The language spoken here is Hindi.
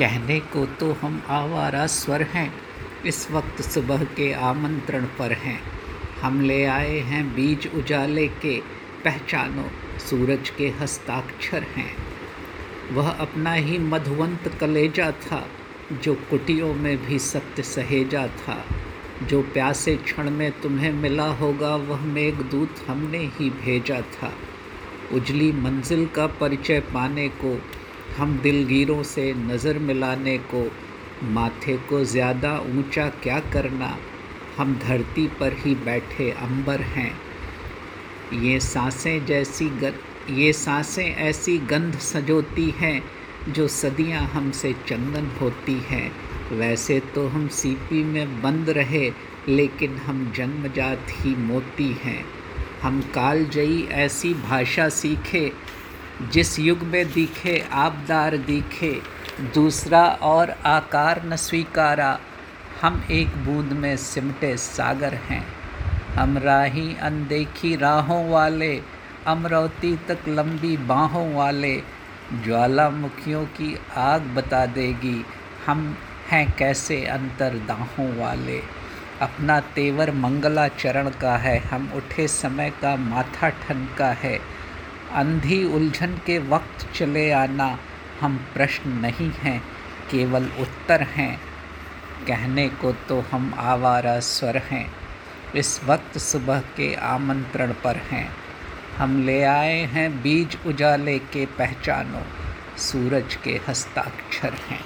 कहने को तो हम आवारा स्वर हैं। इस वक्त सुबह के आमंत्रण पर हैं। हम ले आए हैं बीज उजाले के। पहचानो, सूरज के हस्ताक्षर हैं। वह अपना ही मधुवंत कलेजा था, जो कुटियों में भी सत्य सहेजा था। जो प्यासे क्षण में तुम्हें मिला होगा, वह मेघदूत हमने ही भेजा था। उजली मंजिल का परिचय पाने को हम दिलगीरों से नज़र मिलाने को, माथे को ज़्यादा ऊँचा क्या करना? हम धरती पर ही बैठे अंबर हैं। ये साँसें जैसी ग, ये साँसें ऐसी गंध सजोती हैं जो सदियाँ हमसे चंदन होती हैं। वैसे तो हम सीपी में बंद रहे, लेकिन हम जन्मजात ही मोती हैं। हम कालजयी ऐसी भाषा सीखे जिस युग में दिखे आबदार दिखे, दूसरा और आकार न स्वीकारा, हम एक बूंद में सिमटे सागर हैं। हम राही अनदेखी राहों वाले, अमरावती तक लंबी बाहों वाले, ज्वालामुखियों की आग बता देगी, हम हैं कैसे अंतरदाहों वाले। अपना तेवर मंगला चरण का है, हम उठे समय का माथा ठनका है अंधी उलझन के वक्त चले आना हम प्रश्न नहीं हैं, केवल उत्तर हैं। कहने को तो हम आवारा स्वर हैं, इस वक्त सुबह के आमंत्रण पर हैं। हम ले आए हैं बीज उजाले के पहचानो, सूरज के हस्ताक्षर हैं।